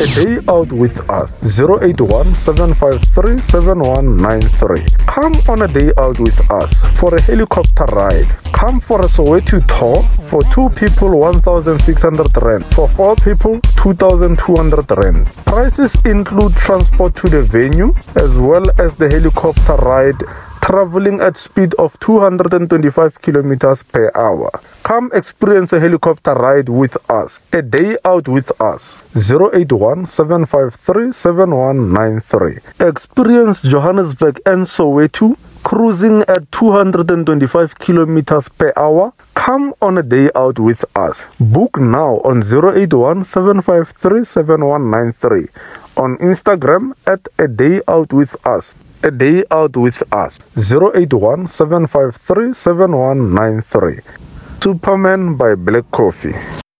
A day out with us 081 Come on a day out with us for a helicopter ride. Come for a Soweto tour for two people 1600 rand. For four people 2200 rand. Prices include transport to the venue as well as the helicopter ride traveling at speed of 225 kilometers per hour. Come experience a helicopter ride with us. A day out with us. 081 753 7193. Experience Johannesburg and Soweto cruising at 225 kilometers per hour. Come on a day out with us. Book now on 081 753 7193. On Instagram at a day out with us a day out with us. 081 753 7193 superman by black coffee